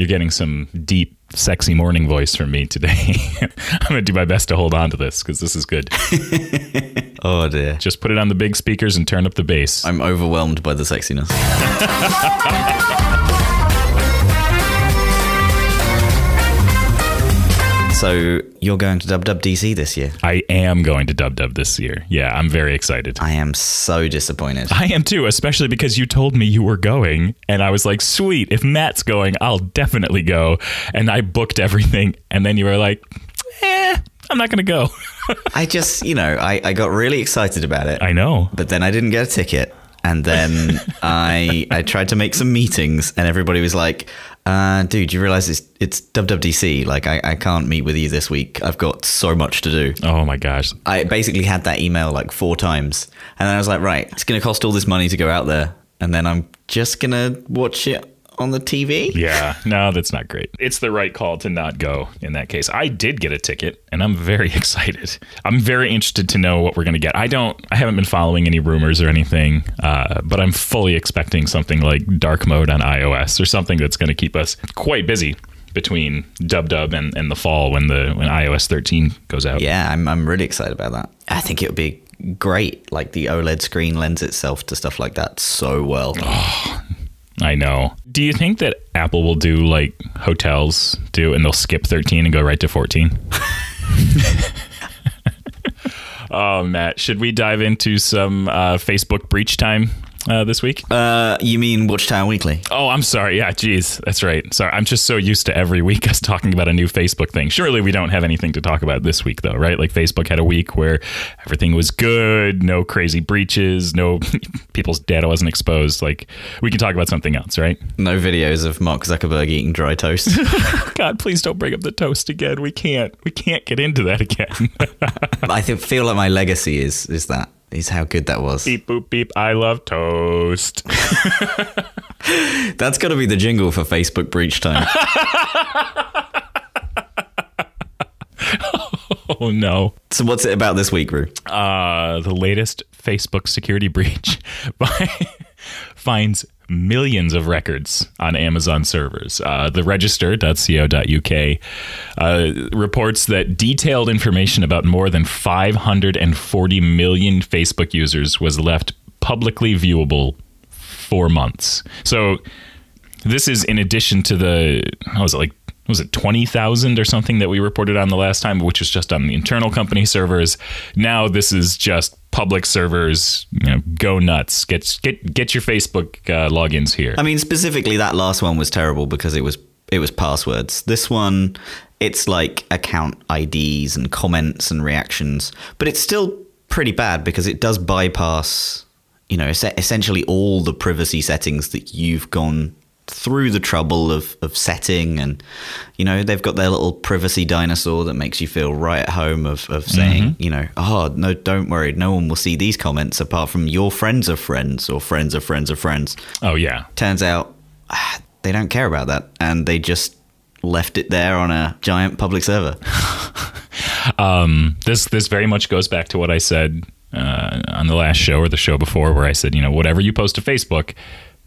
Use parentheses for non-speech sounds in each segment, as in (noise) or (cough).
You're getting some deep, sexy morning voice from me today. (laughs) I'm going to do my best to hold on to this because this is good. (laughs) Oh dear. Just put it on the big speakers and turn up the bass. I'm overwhelmed by the sexiness. (laughs) so you're going to Dub Dub DC this year? I am going to Dub Dub this year. Yeah, I'm very excited. I am so disappointed. I am too, especially because you told me you were going, and I was like, sweet, if Matt's going, I'll definitely go. And I booked everything, and then you were like, eh, I'm not going to go. (laughs) I just, you know, I, I got really excited about it. I know. but then I didn't get a ticket. And then (laughs) I I tried to make some meetings, and everybody was like, uh, "Dude, you realize it's it's WWDC? Like, I, I can't meet with you this week. I've got so much to do." Oh my gosh. I basically had that email like four times, and then I was like, "Right, it's going to cost all this money to go out there, and then I'm just gonna watch it on the TV." Yeah, no, that's not great. It's the right call to not go in that case. I did get a ticket and I'm very (laughs) excited. I'm very interested to know what we're going to get. I don't, I haven't been following any rumors or anything, uh, but I'm fully expecting something like dark mode on iOS or something that's going to keep us quite busy between Dub Dub and, and the fall when the when iOS 13 goes out. Yeah, I'm I'm really excited about that. I think it would be great. Like the OLED screen lends itself to stuff like that so well. I know. Do you think that Apple will do like hotels do and they'll skip 13 and go right to 14? (laughs) oh, Matt, should we dive into some uh, Facebook breach time uh, this week? Uh, you mean Watchtower Weekly? Oh, I'm sorry. Yeah, geez. That's right. Sorry. I'm just so used to every week (laughs) us talking about a new Facebook thing. Surely we don't have anything to talk about this week, though, right? Like Facebook had a week where everything was good, no crazy breaches, no (laughs) people's data wasn't exposed. Like, we can talk about something else, right? No videos of Mark Zuckerberg eating dry toast. (laughs) God, please don't bring up the toast again. We can't. We can't get into that again. I feel like my legacy is is that is how good that was. beep boop beep. I love toast. That's got to be the jingle for Facebook breach time. (laughs) Oh no. so what's it about this week, Roo? Uh, the latest Facebook security breach (laughs) finds millions of records on Amazon servers. Uh, the register.co.uk uh, reports that detailed information about more than 540 million Facebook users was left publicly viewable for months. So this is in addition to the, how was it like, was it 20,000 or something that we reported on the last time, which was just on the internal company servers. Now this is just public servers. You know, go nuts. Get get get your Facebook uh, logins here. I mean, specifically that last one was terrible because it was it was passwords. This one, it's like account IDs and comments and reactions, but it's still pretty bad because it does bypass, you know, essentially all the privacy settings that you've gone through the trouble of, of setting and you know they've got their little privacy dinosaur that makes you feel right at home of, of saying you know oh no don't worry. No one will see these comments apart from your friends of friends or friends of friends of friends. Oh yeah, turns out ah, they don't care about that. And they just left it there on a giant public server. (laughs) Um, this this very much goes back to what I said uh, on the last show or the show before, where I said, you know, whatever you post to Facebook,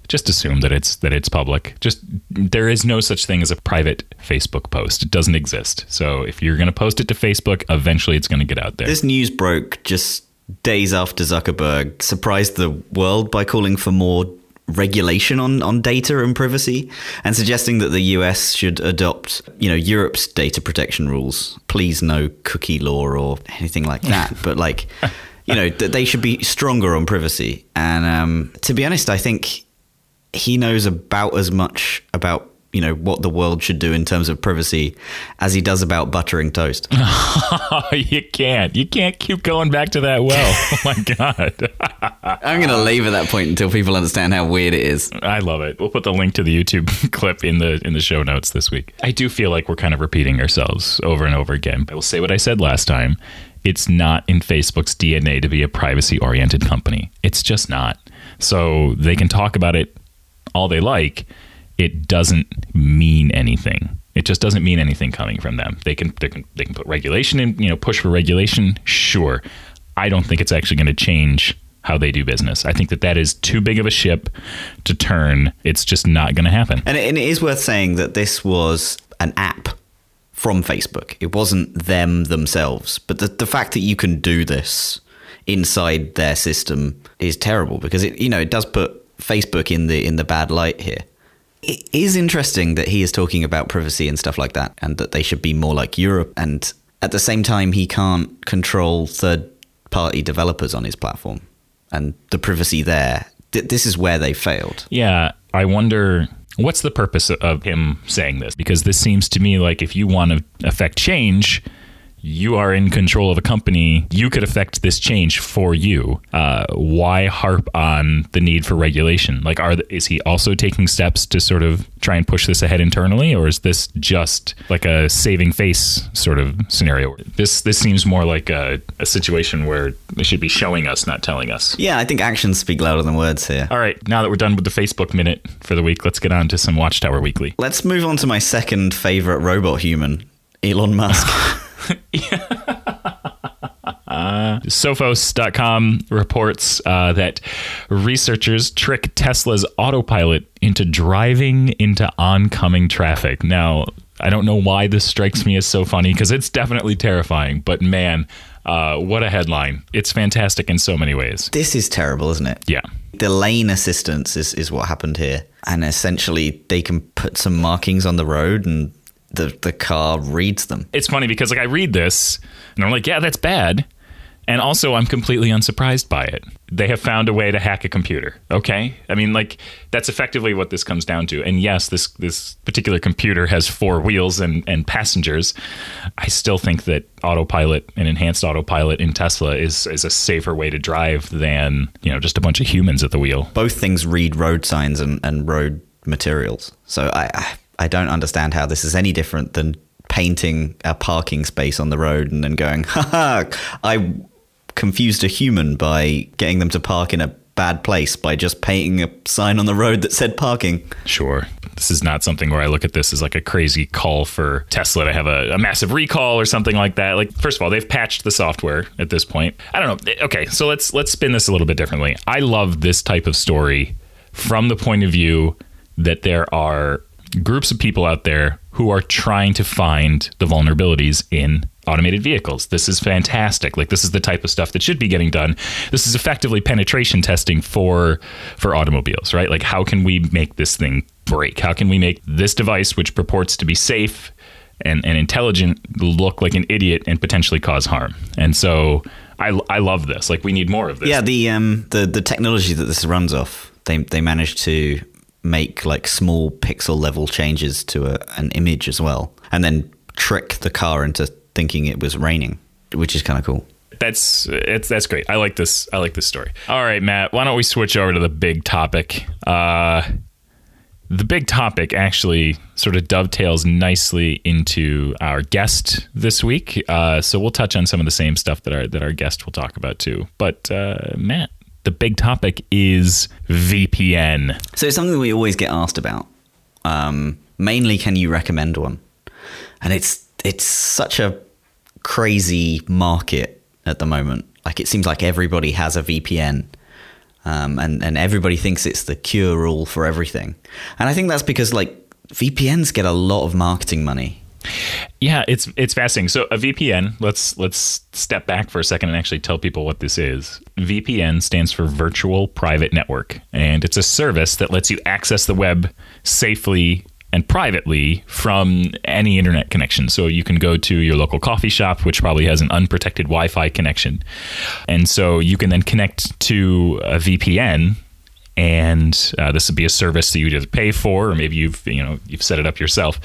just assume that it's that it's public. Just there is no such thing as a private Facebook post. It doesn't exist. So if you're going to post it to Facebook, eventually it's going to get out there. this news broke just days after zuckerberg surprised the world by calling for more regulation on, on data and privacy and suggesting that the US should adopt, you know, Europe's data protection rules. Please no cookie law or anything like that. (laughs) but like, you know, that they should be stronger on privacy. And um, to be honest, I think he knows about as much about you know what the world should do in terms of privacy as he does about buttering toast. (laughs) you can't. You can't keep going back to that well. (laughs) oh my god. (laughs) I'm going to leave at that point until people understand how weird it is. I love it. We'll put the link to the YouTube clip in the in the show notes this week. I do feel like we're kind of repeating ourselves over and over again. I will say what I said last time. It's not in Facebook's DNA to be a privacy oriented company. It's just not. So they can talk about it all they like. It doesn't mean anything. It just doesn't mean anything coming from them. They can they can they can put regulation in, you know, push for regulation, sure. I don't think it's actually going to change how they do business. I think that that is too big of a ship to turn. It's just not going to happen. And it, and it is worth saying that this was an app from Facebook. It wasn't them themselves. But the, the fact that you can do this inside their system is terrible because it you know it does put Facebook in the in the bad light here. It is interesting that he is talking about privacy and stuff like that and that they should be more like Europe and at the same time he can't control third party developers on his platform and the privacy there. Th- this is where they failed. Yeah, I wonder what's the purpose of him saying this because this seems to me like if you want to affect change you are in control of a company. You could affect this change for you. Uh, why harp on the need for regulation? Like, are is he also taking steps to sort of try and push this ahead internally, or is this just like a saving face sort of scenario? This this seems more like a, a situation where they should be showing us, not telling us. Yeah, I think actions speak louder than words here. All right, now that we're done with the Facebook minute for the week, let's get on to some Watchtower Weekly. Let's move on to my second favorite robot human, Elon Musk. (laughs) Sophos.com reports uh, that researchers trick Tesla's autopilot into driving into oncoming traffic. Now, I don't know why this strikes me as so funny because it's definitely terrifying, but man, uh, what a headline. It's fantastic in so many ways. This is terrible, isn't it? Yeah. The lane assistance is, is what happened here. And essentially, they can put some markings on the road and the, the car reads them. It's funny because like I read this and I'm like, yeah, that's bad. And also, I'm completely unsurprised by it. They have found a way to hack a computer. Okay, I mean, like that's effectively what this comes down to. And yes, this this particular computer has four wheels and and passengers. I still think that autopilot and enhanced autopilot in Tesla is is a safer way to drive than you know just a bunch of humans at the wheel. Both things read road signs and, and road materials. So I, I I don't understand how this is any different than painting a parking space on the road and then going, haha, I confused a human by getting them to park in a bad place by just painting a sign on the road that said parking. Sure. This is not something where I look at this as like a crazy call for Tesla to have a, a, massive recall or something like that. Like, first of all, they've patched the software at this point. I don't know. Eh, okay, so let's let's spin this a little bit differently. I love this type of story from the point of view that there are groups of people out there who are trying to find the vulnerabilities in automated vehicles. This is fantastic. Like this is the type of stuff that should be getting done. This is effectively penetration testing for for automobiles, right? Like how can we make this thing break? How can we make this device which purports to be safe and, and intelligent look like an idiot and potentially cause harm? And so I, I love this. Like we need more of this. Yeah, the um the the technology that this runs off, they they managed to make like small pixel level changes to a, an image as well, and then trick the car into thinking it was raining, which is kind of cool. That's it's that's great. I like this. I like this story. All right, Matt. Why don't we switch over to the big topic? Uh, the big topic actually sort of dovetails nicely into our guest this week. Uh, so we'll touch on some of the same stuff that our that our guest will talk about too. But uh, Matt, the big topic is VPN. So it's something we always get asked about. Um, mainly, can you recommend one? And it's it's such a crazy market at the moment. Like it seems like everybody has a VPN. Um, and and everybody thinks it's the cure all for everything, and I think that's because like VPNs get a lot of marketing money. Yeah, it's it's fascinating. So a VPN, let's let's step back for a second and actually tell people what this is. VPN stands for virtual private network, and it's a service that lets you access the web safely and privately from any internet connection. So you can go to your local coffee shop, which probably has an unprotected Wi-Fi connection, and so you can then connect to a VPN and uh, this would be a service that you either pay for or maybe you've you know you've set it up yourself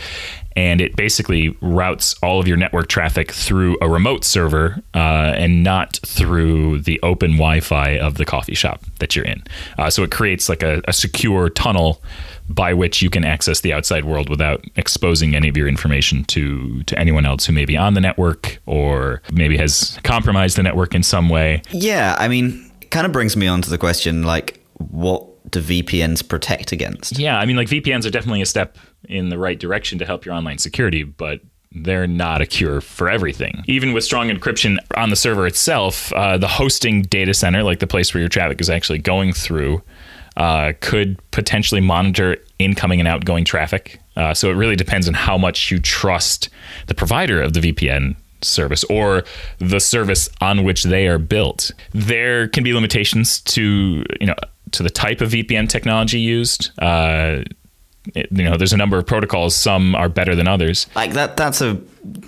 and it basically routes all of your network traffic through a remote server uh, and not through the open Wi-Fi of the coffee shop that you're in. Uh, so it creates like a, a, secure tunnel by which you can access the outside world without exposing any of your information to to anyone else who may be on the network or maybe has compromised the network in some way. Yeah, I mean, kind of brings me on to the question like what do VPNs protect against? Yeah, I mean, like VPNs are definitely a step in the right direction to help your online security, but they're not a cure for everything. Even with strong encryption on the server itself, uh, the hosting data center, like the place where your traffic is actually going through, uh, could potentially monitor incoming and outgoing traffic. Uh, so it really depends on how much you trust the provider of the VPN service or the service on which they are built. There can be limitations to you know to the type of VPN technology used. Uh, you know, there's a number of protocols. Some are better than others. Like that. That's a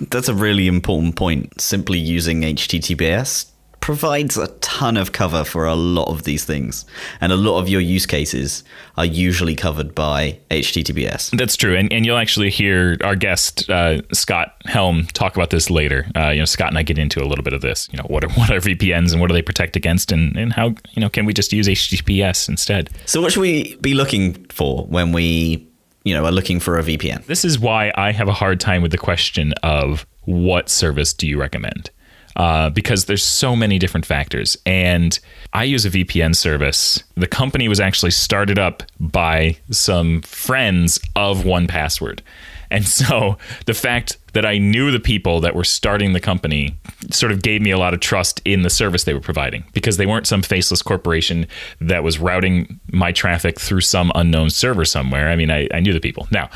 that's a really important point. Simply using HTTPS provides a ton of cover for a lot of these things, and a lot of your use cases are usually covered by HTTPS. That's true, and and you'll actually hear our guest uh, Scott Helme talk about this later. Uh, you know, Scott and I get into a little bit of this. You know, what are (laughs) what are VPNs and what do they protect against, and and how you know can we just use HTTPS instead? So, what should we be looking for when we you know are looking for a VPN? This is why I have a hard time with the question of what service do you recommend uh, because there's so many different factors. And I use a VPN service. The company was actually started up by some friends of 1Password. And (laughs) so the fact that I knew the people that were starting the company sort of gave me a lot of trust in the service they were providing because they weren't some faceless corporation that was routing my traffic through some unknown server somewhere. I mean, I, I knew the people. Now,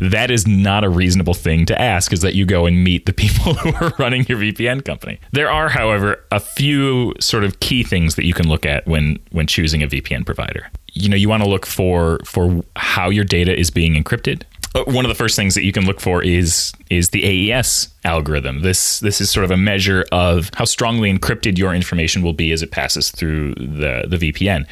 that is not a reasonable thing to ask is that you go and meet the people (laughs) who are running your VPN company. There are, however, a few sort of key things that you can look at when when choosing a VPN provider. You know, you want to look for for how your data is being encrypted. Uh, one of the first things that you can look for is is the AES algorithm. This this is sort of a measure of how strongly encrypted your information will be as it passes through the the VPN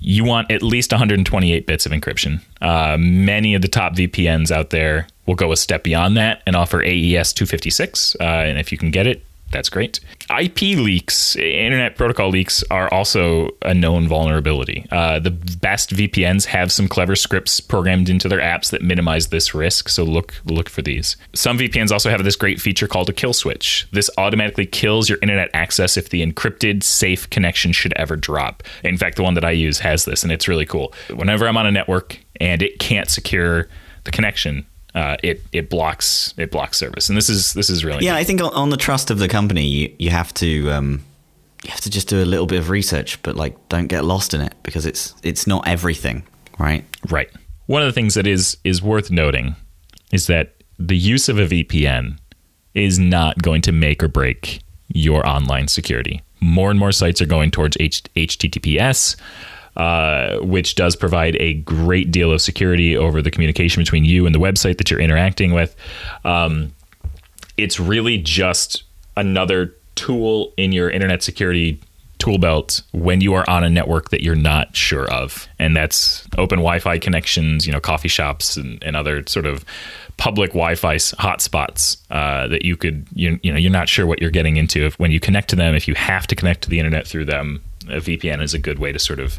you want at least 128 bits of encryption. Uh, many of the top VPNs out there will go a step beyond that and offer AES 256. Uh, and if you can get it, that's great. IP leaks, internet protocol leaks, are also a known vulnerability. Uh, the best VPNs have some clever scripts programmed into their apps that minimize this risk. So look look for these. Some VPNs also have this great feature called a kill switch. This automatically kills your internet access if the encrypted safe connection should ever drop. In fact, the one that I use has this, and it's really cool. Whenever I'm on a network and it can't secure the connection, uh, it it blocks it blocks service, and this is this is really yeah. Neat. I think on the trust of the company, you you have to um, you have to just do a little bit of research, but like don't get lost in it because it's it's not everything, right? Right. One of the things that is is worth noting is that the use of a VPN is not going to make or break your online security. More and more sites are going towards H- HTTPS. Uh, which does provide a great deal of security over the communication between you and the website that you're interacting with. Um, it's really just another tool in your internet security tool belt when you are on a network that you're not sure of. And that's open Wi Fi connections, you know, coffee shops and, and other sort of public Wi-Fi hotspots uh, that you could you, you know you're not sure what you're getting into if when you connect to them if you have to connect to the internet through them a VPN is a good way to sort of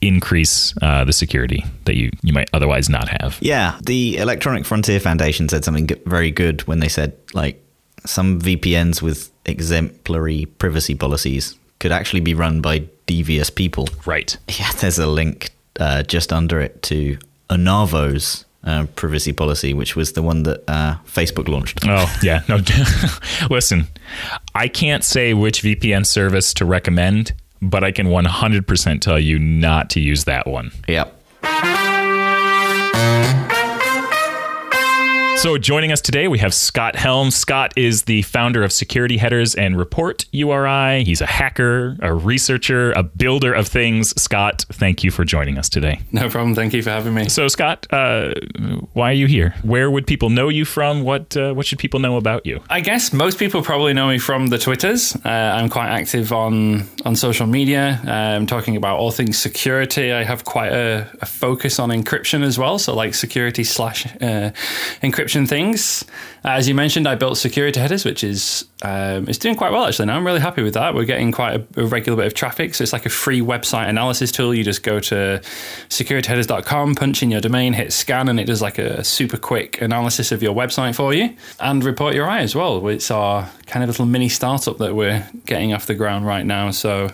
increase uh, the security that you, you might otherwise not have. Yeah, the Electronic Frontier Foundation said something very good when they said like some VPNs with exemplary privacy policies could actually be run by devious people. Right. Yeah, there's a link uh, just under it to Onavo's uh, privacy policy, which was the one that uh, Facebook launched. Oh, yeah. No, (laughs) listen, I can't say which VPN service to recommend but I can 100% tell you not to use that one. Yep. So, joining us today, we have Scott Helme. Scott is the founder of Security Headers and Report URI. He's a hacker, a researcher, a builder of things. Scott, thank you for joining us today. No problem. Thank you for having me. So, Scott, uh, why are you here? Where would people know you from? What uh, what should people know about you? I guess most people probably know me from the Twitters. Uh, I'm quite active on on social media. I'm um, talking about all things security. I have quite a, a focus on encryption as well. So, like security slash uh, encryption things. As you mentioned, I built Security Headers, which is um, it's doing quite well actually. Now I'm really happy with that. We're getting quite a, a, regular bit of traffic, so it's like a free website analysis tool. You just go to securityheaders.com, punch in your domain, hit scan, and it does like a super quick analysis of your website for you. And Report URI as well. It's our kind of little mini startup that we're getting off the ground right now. So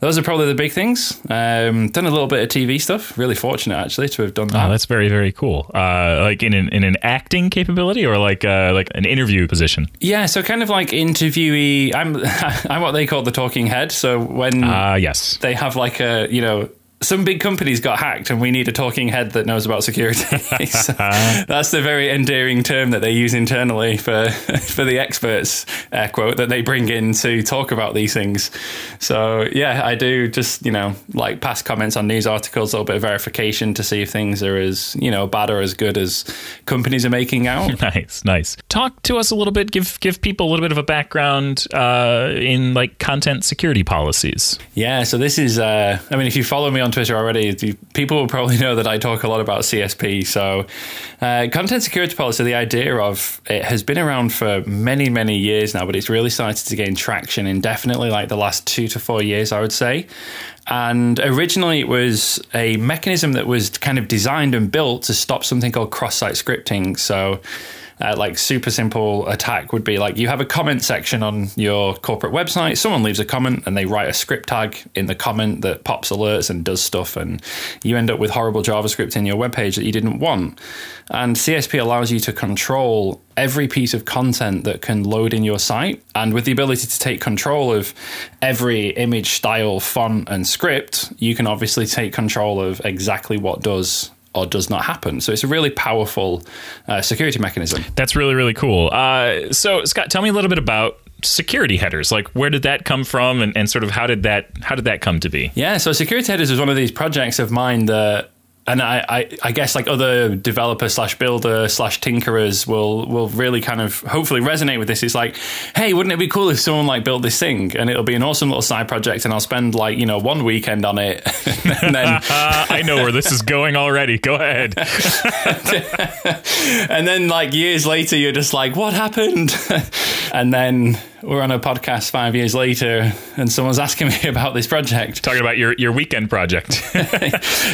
those are probably the big things. Um, done a little bit of TV stuff. Really fortunate actually to have done that. Oh, that's very very cool. Uh, like in an, in an acting capability or like uh, like an interview position. yeah, so kind of like interviewee. I'm (laughs) I'm what they call the talking head. So when Ah, yes. they have like a you know some big companies got hacked and we need a talking head that knows about security (laughs) So (laughs) that's the very endearing term that they use internally for (laughs) for the experts air quote that they bring in to talk about these things so yeah i do just you know like pass comments on news articles a little bit of verification to see if things are as you know bad or as good as companies are making out Nice, nice. Talk to us a little bit. Give give people a little bit of a background uh, in like content security policies. Yeah, so this is, uh, I mean, if you follow me on Twitter already, people will probably know that I talk a lot about CSP. So, uh, content security policy, the idea of it has been around for many, many years now, but it's really started to gain traction in definitely like the last two to four years, I would say. And originally, it was a mechanism that was kind of designed and built to stop something called cross site scripting. So, uh, like super simple attack would be like you have a comment section on your corporate website. Someone leaves a comment and they write a script tag in the comment that pops alerts and does stuff and you end up with horrible javascript in your web page that you didn't want. And csp allows you to control every piece of content that can load in your site. And with the ability to take control of every image style font and script you can obviously take control of exactly what does or does not happen. So it's a really powerful uh, security mechanism. That's really really cool. Uh, so Scott, tell me a little bit about security headers. Like where did that come from, and, and sort of how did that how did that come to be? Yeah, so security headers is one of these projects of mine that. And I, I, I guess like other developer slash builder slash tinkerers will will really kind of hopefully resonate with this. It's like, hey, wouldn't it be cool if someone like built this thing and it'll be an awesome little side project and I'll spend like you know one weekend on it (laughs) and then Uh, (laughs) I know where this is going already. Go ahead. (laughs) and then like years later you're just like what happened (laughs) and then we're on a podcast five years later and someone's asking me about this project Talking about your your weekend project.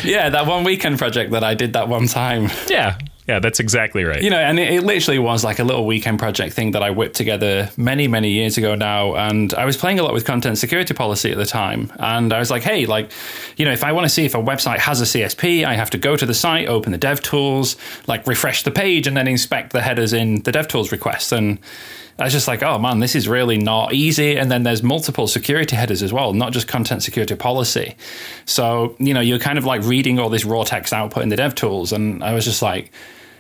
yeah that one weekend project that i did that one time yeah, yeah, that's exactly right. you know and it, it literally was like a little weekend project thing that i whipped together many many years ago now. And i was playing a lot with content security policy at the time. And i was like hey like you know if i want to see if a website has a csp i have to go to the site open the dev tools like refresh the page and then inspect the headers in the dev tools request. And I was just like, oh man, this is really not easy. And then there's multiple security headers as well, not just content security policy. So, you know, you're kind of like reading all this raw text output in the dev tools. And I was just like,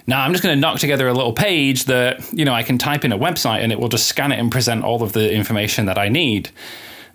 now I'm just going to knock together a little page that, you know, I can type in a website and it will just scan it and present all of the information that I need.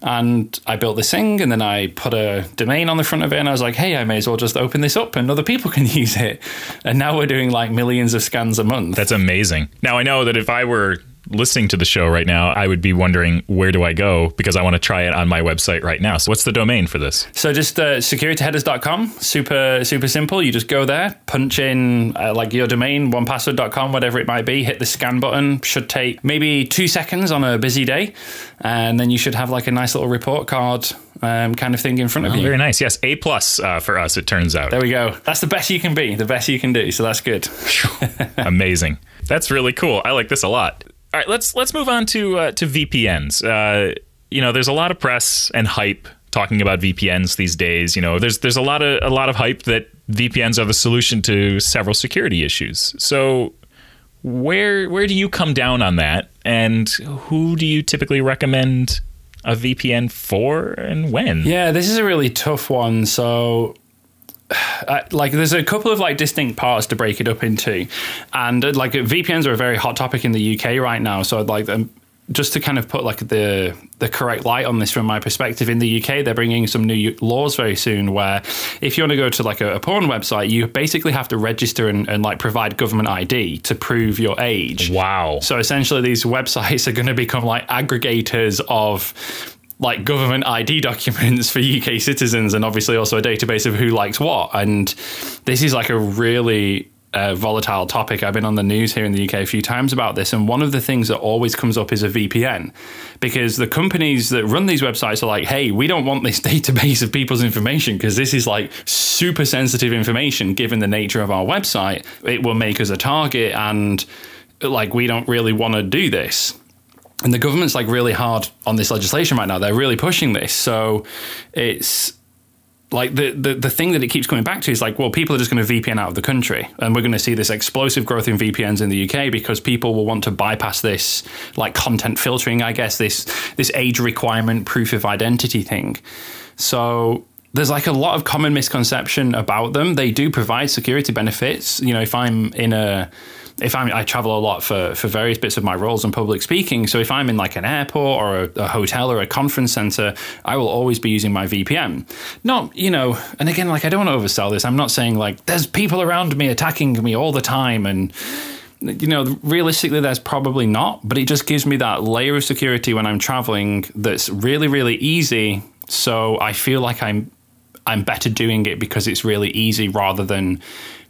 And I built this thing and then I put a domain on the front of it and I was like, hey, I may as well just open this up and other people (laughs) can use it. And now we're doing like millions of scans a month. That's amazing. Now I know that if I were listening to the show right now, I would be wondering where do I go because I want to try it on my website right now. So what's the domain for this? So just uh, securityheaders.com, super super simple. You just go there, punch in uh, like your domain, onepassword.com, whatever it might be, hit the scan button. Should take maybe two seconds on a busy day, and then you should have like a nice little report card um, kind of thing in front of you. Very nice. Yes, A plus uh, for us. It turns out There we go. That's the best you can be, the best you can do. So that's good. (laughs) amazing. That's really cool. I like this a lot. All right, let's let's move on to uh, to VPNs. Uh, you know, there's a lot of press and hype talking about VPNs these days. You know, there's there's a lot of a lot of hype that VPNs are the solution to several security issues. So where where do you come down on that, and who do you typically recommend a VPN for, and when? Yeah, this is a really tough one. So, (sighs) uh, like, there's a couple of like distinct parts to break it up into, and uh, like VPNs are a very hot topic in the UK right now. So, I'd like them just to kind of put like the the correct light on this from my perspective in the UK they're bringing some new laws very soon where if you want to go to like a, a porn website you basically have to register and, and like provide government ID to prove your age Wow. so essentially, these websites are going to become like aggregators of like government ID (laughs) documents for UK citizens, and obviously also a database of who likes what. And this is like a really uh, volatile topic. I've been on the news here in the UK a few times about this, and one of the things that always comes up is a VPN, because the companies that run these websites are like, "Hey, we don't want this (laughs) database of people's information because this is like super sensitive information. Given the nature of our website, it will make us a target, and like we don't really want to do this." And the government's like really hard on this legislation right now. They're really pushing this. So it's like the, the the thing that it keeps coming back to is like, well, people are just going to VPN out of the country, and we're going to see this explosive growth in VPNs in the UK because people will want to bypass this like content filtering, I guess this this age requirement proof of identity thing. So there's like a lot of common misconception about them. They do provide security benefits. You know, if I'm in a if I'm, I travel a lot for, for various bits of my roles in public speaking. So if I'm in like an airport or a, a, hotel or a conference center, I will always be using my VPN. Not, you know, and again, like I don't want to oversell this. I'm not saying like there's people around me attacking me all the time and you know, realistically, there's probably not, but it just gives me that layer of security when I'm traveling that's really, really easy. So I feel like I'm I'm better doing it because it's really easy rather than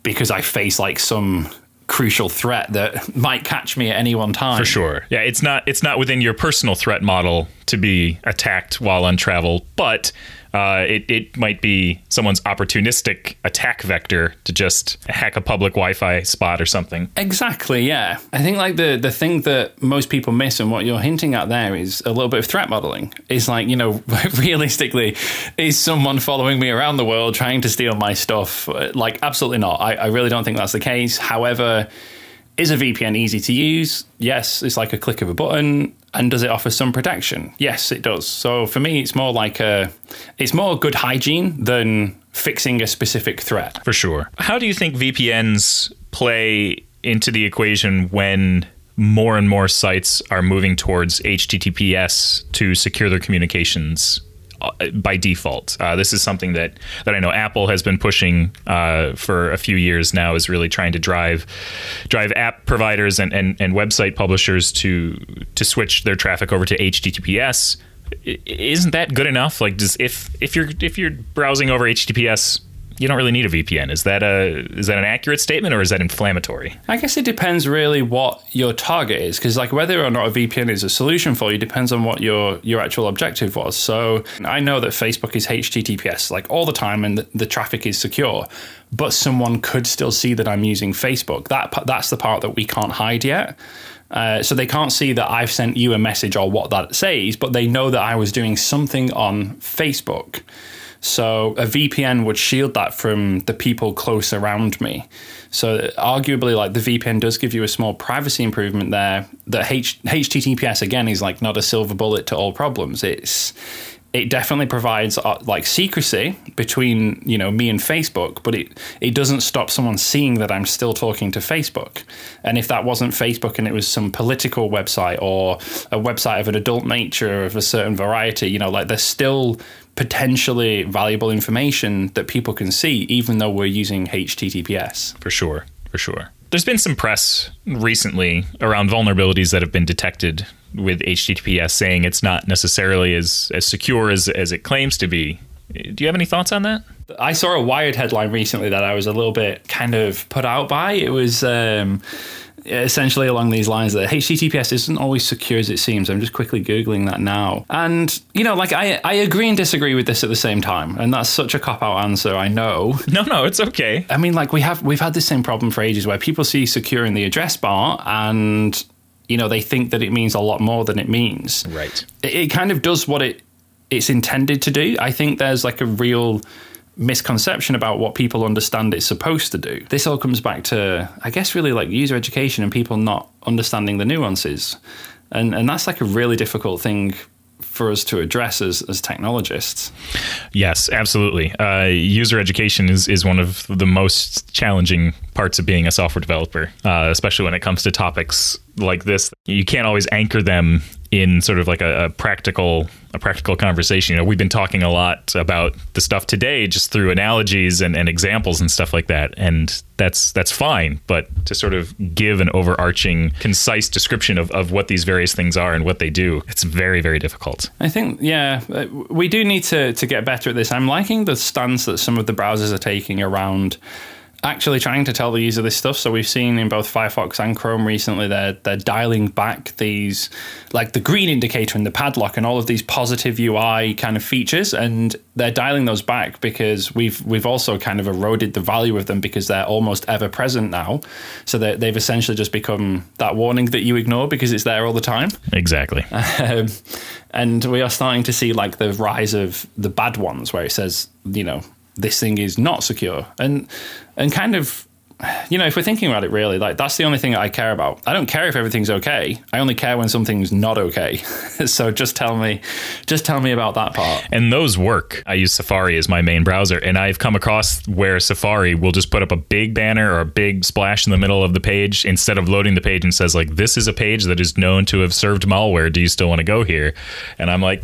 because I face like some crucial threat that might catch me at any one time. For sure. Yeah, it's not it's not within your personal threat model to be attacked while on travel, but uh, it, it might be someone's opportunistic attack vector to just hack a public Wi-Fi spot or something. Exactly. Yeah, I think like the the thing that most people miss and what you're hinting at there is a little bit of threat modeling. Is like you know, (laughs) realistically, is someone following me around the world trying to steal my stuff? Like, absolutely not. I, I really don't think that's the case. However. Is a VPN easy to use? Yes, it's like a click of a button. And does it offer some protection? Yes, it does. So for me, it's more like a, it's more good hygiene than fixing a specific threat. For sure. How do you think VPNs play into the equation when more and more sites are moving towards HTTPS to secure their communications by default. Uh, this is something that that I know Apple has been pushing uh, for a few years now. Is really trying to drive drive app providers and, and, and website publishers to to switch their traffic over to HTTPS. Isn't that good enough? Like, does if if you're if you're browsing over HTTPS you don't really need a VPN. Is that a is that an accurate statement or is that inflammatory? I guess it depends really what your target is because like whether or not a VPN is a solution for you depends on what your your actual objective was. So I know that Facebook is HTTPS like all the time and the, the traffic is secure, but someone could still see that I'm using Facebook. That that's the part that we can't hide yet. Uh, so they can't see that I've sent you a message or what that says, but they know that I was doing something on Facebook. So a VPN would shield that from the people close around me. So arguably, like the VPN does give you a small privacy improvement there. The H- HTTPS again is like not a silver bullet to all problems. It's it definitely provides uh, like secrecy between you know me and Facebook, but it it doesn't stop someone seeing that I'm still talking to Facebook. And if that wasn't Facebook and it was some political website or a website of an adult nature of a certain variety, you know, like there's still potentially valuable information that people can see, even though we're using HTTPS. For sure, for sure. There's been some press recently around vulnerabilities that have been detected with HTTPS, saying it's not necessarily as, as secure as, as it claims to be. Do you have any thoughts on that? I saw a Wired headline recently that I was a little bit kind of put out by. It was um, essentially along these lines that HTTPS isn't always secure as it seems. I'm just quickly Googling that now. And, you know, like I, I agree and disagree with this at the same time. And that's such a cop out answer, I know. (laughs) No, no, it's okay. I mean, like we have, we've had the same problem for ages where people see secure in the address bar and, you know, they think that it means a lot more than it means. Right. It, it kind of does what it, it's intended to do. I think there's like a real misconception about what people understand it's supposed to do. This all comes back to, I guess, really like user education and people not understanding the nuances. And, and that's like a really difficult thing for us to address as, as technologists. Yes, absolutely. Uh, user education is, is one of the most challenging parts of being a software developer, uh, especially when it comes to topics like this. You can't always anchor them in sort of like a, a, practical a practical conversation. You know, we've been talking a lot about the stuff today just through analogies and, and examples and stuff like that. And that's that's fine. But to sort of give an overarching, concise description of, of what these various things are and what they do, it's very, very difficult. I think, yeah, uh, we do need to, to get better at this. I'm liking the stance that some of the browsers are taking around actually trying to tell the user this stuff. So we've seen in both Firefox and Chrome recently they're they're dialing back these like the green indicator and the padlock and all of these positive UI kind of features, and they're dialing those back because we've we've also kind of eroded the value of them because they're almost ever present now. So they've essentially just become that warning that you ignore because it's there all the time. Exactly. (laughs) Um, and we are starting to see like the rise of the bad ones where it says, you know, this thing is not secure. And and kind of you know if we're thinking about it really like that's the only thing i care about. I don't care if everything's okay. I only care when something's not okay. (laughs) So just tell me just tell me about that part. And those work. I use safari as my main browser and i've come across where safari will just put up a big banner or a big splash in the middle of the page instead of loading the page and says like this is a page that is known to have served malware. Do you still want to go here? And i'm like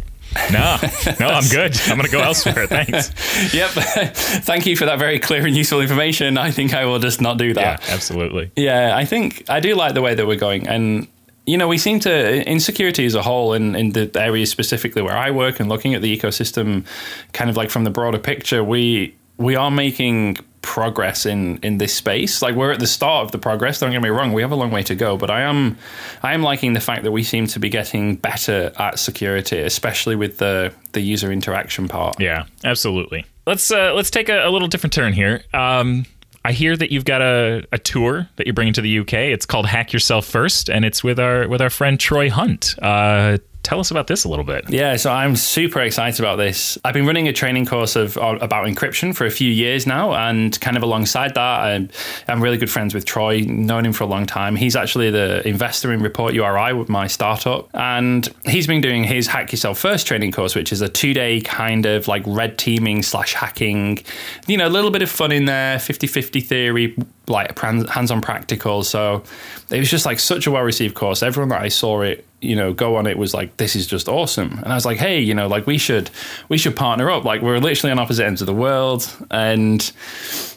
no, no, I'm good. I'm going to go elsewhere. Thanks. (laughs) yep. (laughs) Thank you for that very clear and useful information. I think I will just not do that. Yeah, absolutely. Yeah, I think I do like the way that we're going. And, you know, we seem to, in security as a whole, in, in the areas specifically where I work and looking at the ecosystem kind of like from the broader picture, we we are making progress in in this space. Like we're at the start of the progress. Don't get me wrong; we have a long way to go. But I am I am liking the fact that we seem to be getting better at security, especially with the the user interaction part. Yeah, absolutely. Let's uh, let's take a, a little different turn here. Um, I hear that you've got a, a tour that you're bringing to the UK. It's called Hack Yourself First, and it's with our with our friend Troy Hunt. Uh, tell us about this a little bit. Yeah, so I'm super excited about this. I've been running a training course of about encryption for a few years now, and kind of alongside that, I'm, I'm really good friends with Troy, known him for a long time. He's actually the investor in Report URI with my startup, and he's been doing his Hack Yourself First training course, which is a two day kind of like red teaming slash hacking, you know, a little bit of fun in there, 50 50 theory, like hands on practical. So it was just like such a well received course. Everyone that I saw it you know go on it was like this is just awesome. And i was like hey you know like we should we should partner up. Like we're literally on opposite ends of the world. And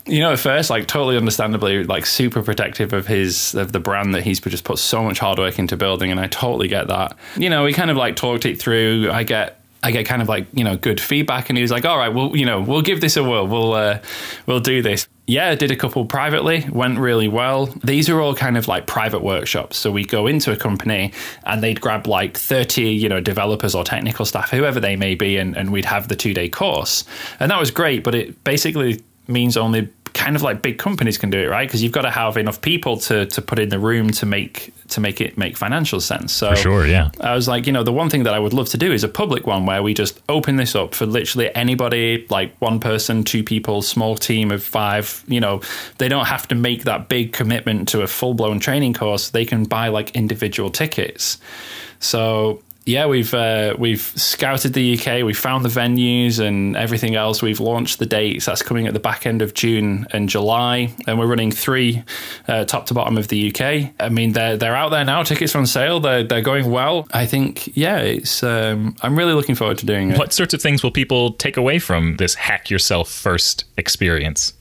you know at first like totally understandably like super protective of his of the brand that he's just put so much hard work into building and i totally get that. You know we kind of like talked it through. I get I get kind of like you know good feedback, and he was like, "All right, well, you know, we'll give this a whirl. We'll uh, we'll do this." Yeah, did a couple privately, went really well. These are all kind of like private workshops. So we go into a company and they'd grab like 30, you know, developers or technical staff, whoever they may be, and, and we'd have the two day course. And that was great, but it basically means only kind of like big companies can do it, right? Because you've got to have enough people to to put in the room to make to make it make financial sense. So for sure, yeah. I was like, you know, the one thing that I would love to do is a public one where we just open this up for literally anybody, like one person, two people, small team of five. You know, they don't have to make that big commitment to a full blown training course. They can buy like individual tickets. So yeah, we've uh, we've scouted the UK, we found the venues and everything else. We've launched the dates. That's coming at the back end of June and July, and we're running three uh, top to bottom of the UK. I mean, they're they're out there now. Tickets are on sale. They're they're going well. I think yeah, it's. Um, I'm really looking forward to doing it. What sorts of things will people take away from this hack yourself first experience?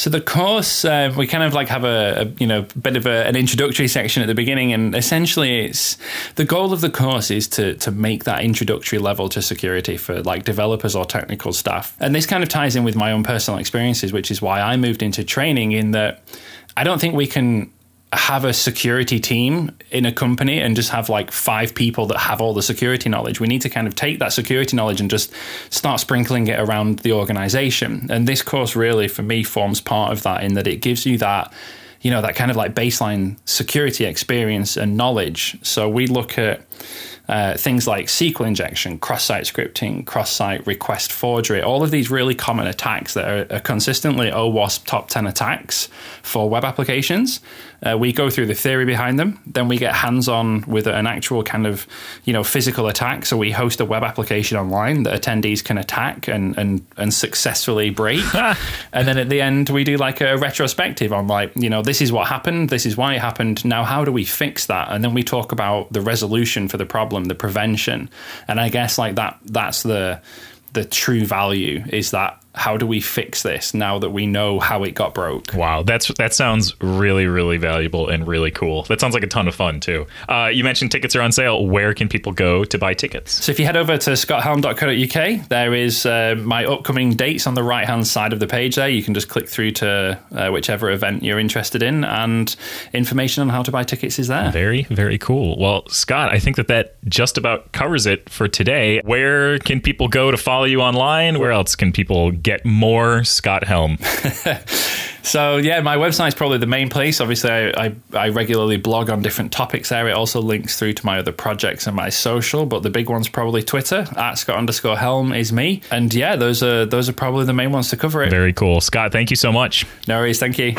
So the course, uh, we kind of like have a, a you know bit of a, an introductory section at the beginning, and essentially, it's the goal of the course is to to make that introductory level to security for like developers or technical staff. And this kind of ties in with my own personal experiences, which is why I moved into training. In that, I don't think we can have a security team in a company and just have like five people that have all the security knowledge. We need to kind of take that security knowledge and just start sprinkling it around the organization. And this course really, for me, forms part of that in that it gives you that, you know, that kind of like baseline security experience and knowledge. So we look at uh, things like SQL injection, cross site scripting, cross site request forgery, all of these really common attacks that are, are consistently OWASP top 10 attacks for web applications. Uh, we go through the theory behind them, then we get hands on with an actual kind of you know physical attack. So we host a web application online that attendees can attack and and, and successfully break. (laughs) and then at the end, we do like a retrospective on like you know this is what happened, this is why it happened. Now how do we fix that? And then we talk about the resolution for the problem, the prevention. And I guess like that that's the the true value is that how do we fix this now that we know how it got broke? Wow, that's that sounds really really valuable and really cool. That sounds like a ton of fun too. Uh, you mentioned tickets are on sale. Where can people go to buy tickets? So if you head over to scotthelme.co.uk, there is uh, my upcoming dates on the right hand side of the page. There, you can just click through to uh, whichever event you're interested in, and information on how to buy tickets is there. Very very cool. Well, Scott, I think that that just about covers it for today. Where can people go to follow you online? Where else can people get more Scott Helme? (laughs) So yeah, my website is probably the main place. Obviously, I, I, I, regularly blog on different topics there. It also links through to my other projects and my social, but the big one's probably Twitter at Scott underscore Helme is me. And yeah, those are those are probably the main ones to cover it. Very cool, Scott. Thank you so much. No worries. Thank you.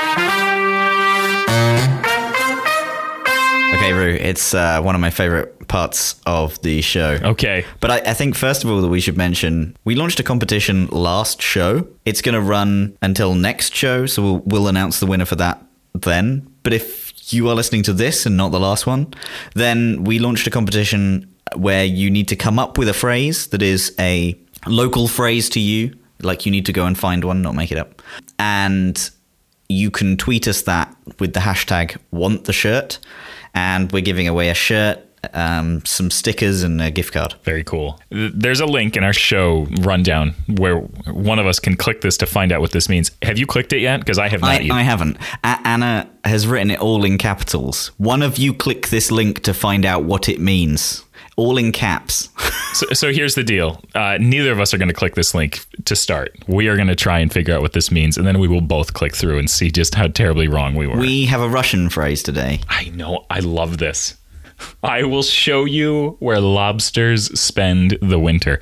Okay, Roo, it's uh, one of my favorite parts of the show. Okay. But I, I, think, first of all, that we should mention we launched a competition last show. It's going to run until next show, so we'll, we'll announce the winner for that then. But if you are listening to this and not the last one, then we launched a competition where you need to come up with a phrase that is a local phrase to you. Like you need to go and find one, not make it up. And you can tweet us that with the hashtag want the shirt and we're giving away a shirt um, some stickers and a gift card. Very cool. There's a link in our show rundown where one of us can click this to find out what this means. Have you clicked it yet? Because I have not I, yet. I haven't. A- Anna has written it all in capitals. One of you click this link to find out what it means. All in caps. (laughs) so, so, here's the deal. Uh, neither of us are going to click this link to start. We are going to try and figure out what this means, and then we will both click through and see just how terribly wrong we were. We have a Russian phrase today. I know. I love this. I will show you where lobsters spend the winter.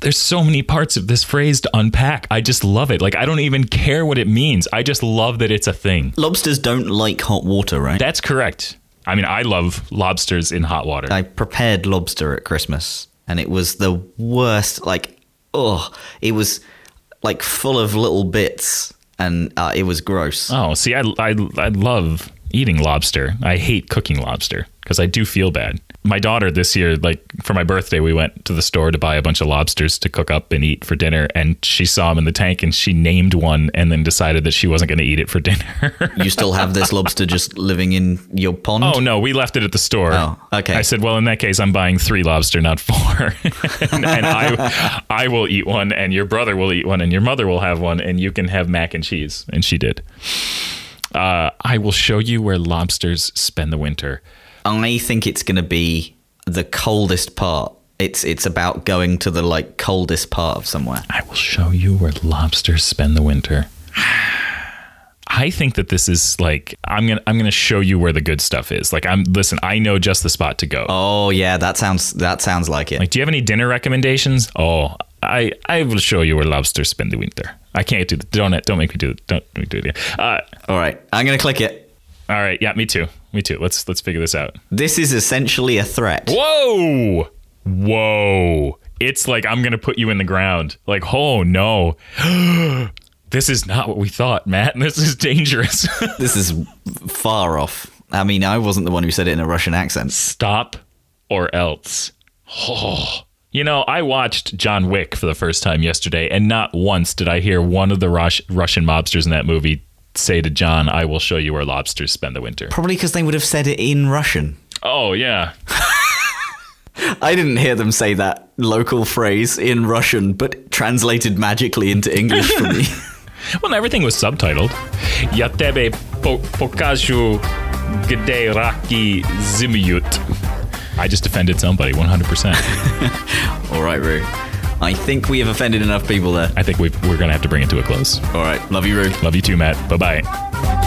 There's so many parts of this phrase to unpack. I just love it. Like, I don't even care what it means. I just love that it's a thing. Lobsters don't like hot water, right? That's correct. I mean, I love lobsters in hot water. I prepared lobster at Christmas, and it was the worst. Like, oh, it was like full of little bits, and uh, it was gross. Oh, see, I, I, I love eating lobster. I hate cooking lobster because I do feel bad. My daughter this year, like for my birthday, we went to the store to buy a bunch of lobsters to cook up and eat for dinner. And she saw them in the tank and she named one and then decided that she wasn't going to eat it for (laughs) dinner. you still have this lobster just living in your pond? Oh, no, we left it at the store. Oh, okay. I said, well, in that case, I'm buying three lobster, not four. and, (laughs) and I, I will eat one, and your brother will eat one, and your mother will have one, and you can have mac and cheese. And she did. Uh, I will show you where lobsters spend the winter. I think it's going to be the coldest part. It's it's about going to the like coldest part of somewhere. I will show you where lobsters spend the winter. (sighs) I think that this is like I'm gonna I'm gonna show you where the good stuff is. Like I'm listen, I know just the spot to go. Oh yeah, that sounds that sounds like it. Like, do you have any dinner recommendations? Oh, I I will show you where lobsters spend the winter. I can't do that. Don't don't make me do it. Don't make me do it again. Uh, all right, I'm gonna click it. All right, yeah, me too. Me too. Let's let's figure this out. This is essentially a threat. Whoa, whoa! It's like I'm gonna put you in the ground. Like, oh no. (gasps) this is not what we thought, Matt. (laughs) This is dangerous. (laughs) this is far off. I mean, I wasn't the one who said it in a Russian accent. Stop or else. Oh. You know, I watched John Wick for the first time yesterday, and not once did I hear one of the Rus- Russian mobsters in that movie say to John, I will show you where lobsters spend the winter. Probably because they would have said it in Russian. Oh, yeah. (laughs) I didn't hear them say that local phrase in Russian, but translated magically into English for me. (laughs) (laughs) well, everything was subtitled. Я тебе покажу, где раки зимуют. I just offended somebody 100%. (laughs) All right, Roo. I think we have offended enough people there. I think we are going to have to bring it to a close. All right. Love you, Roo. Love you too, Matt. Bye bye.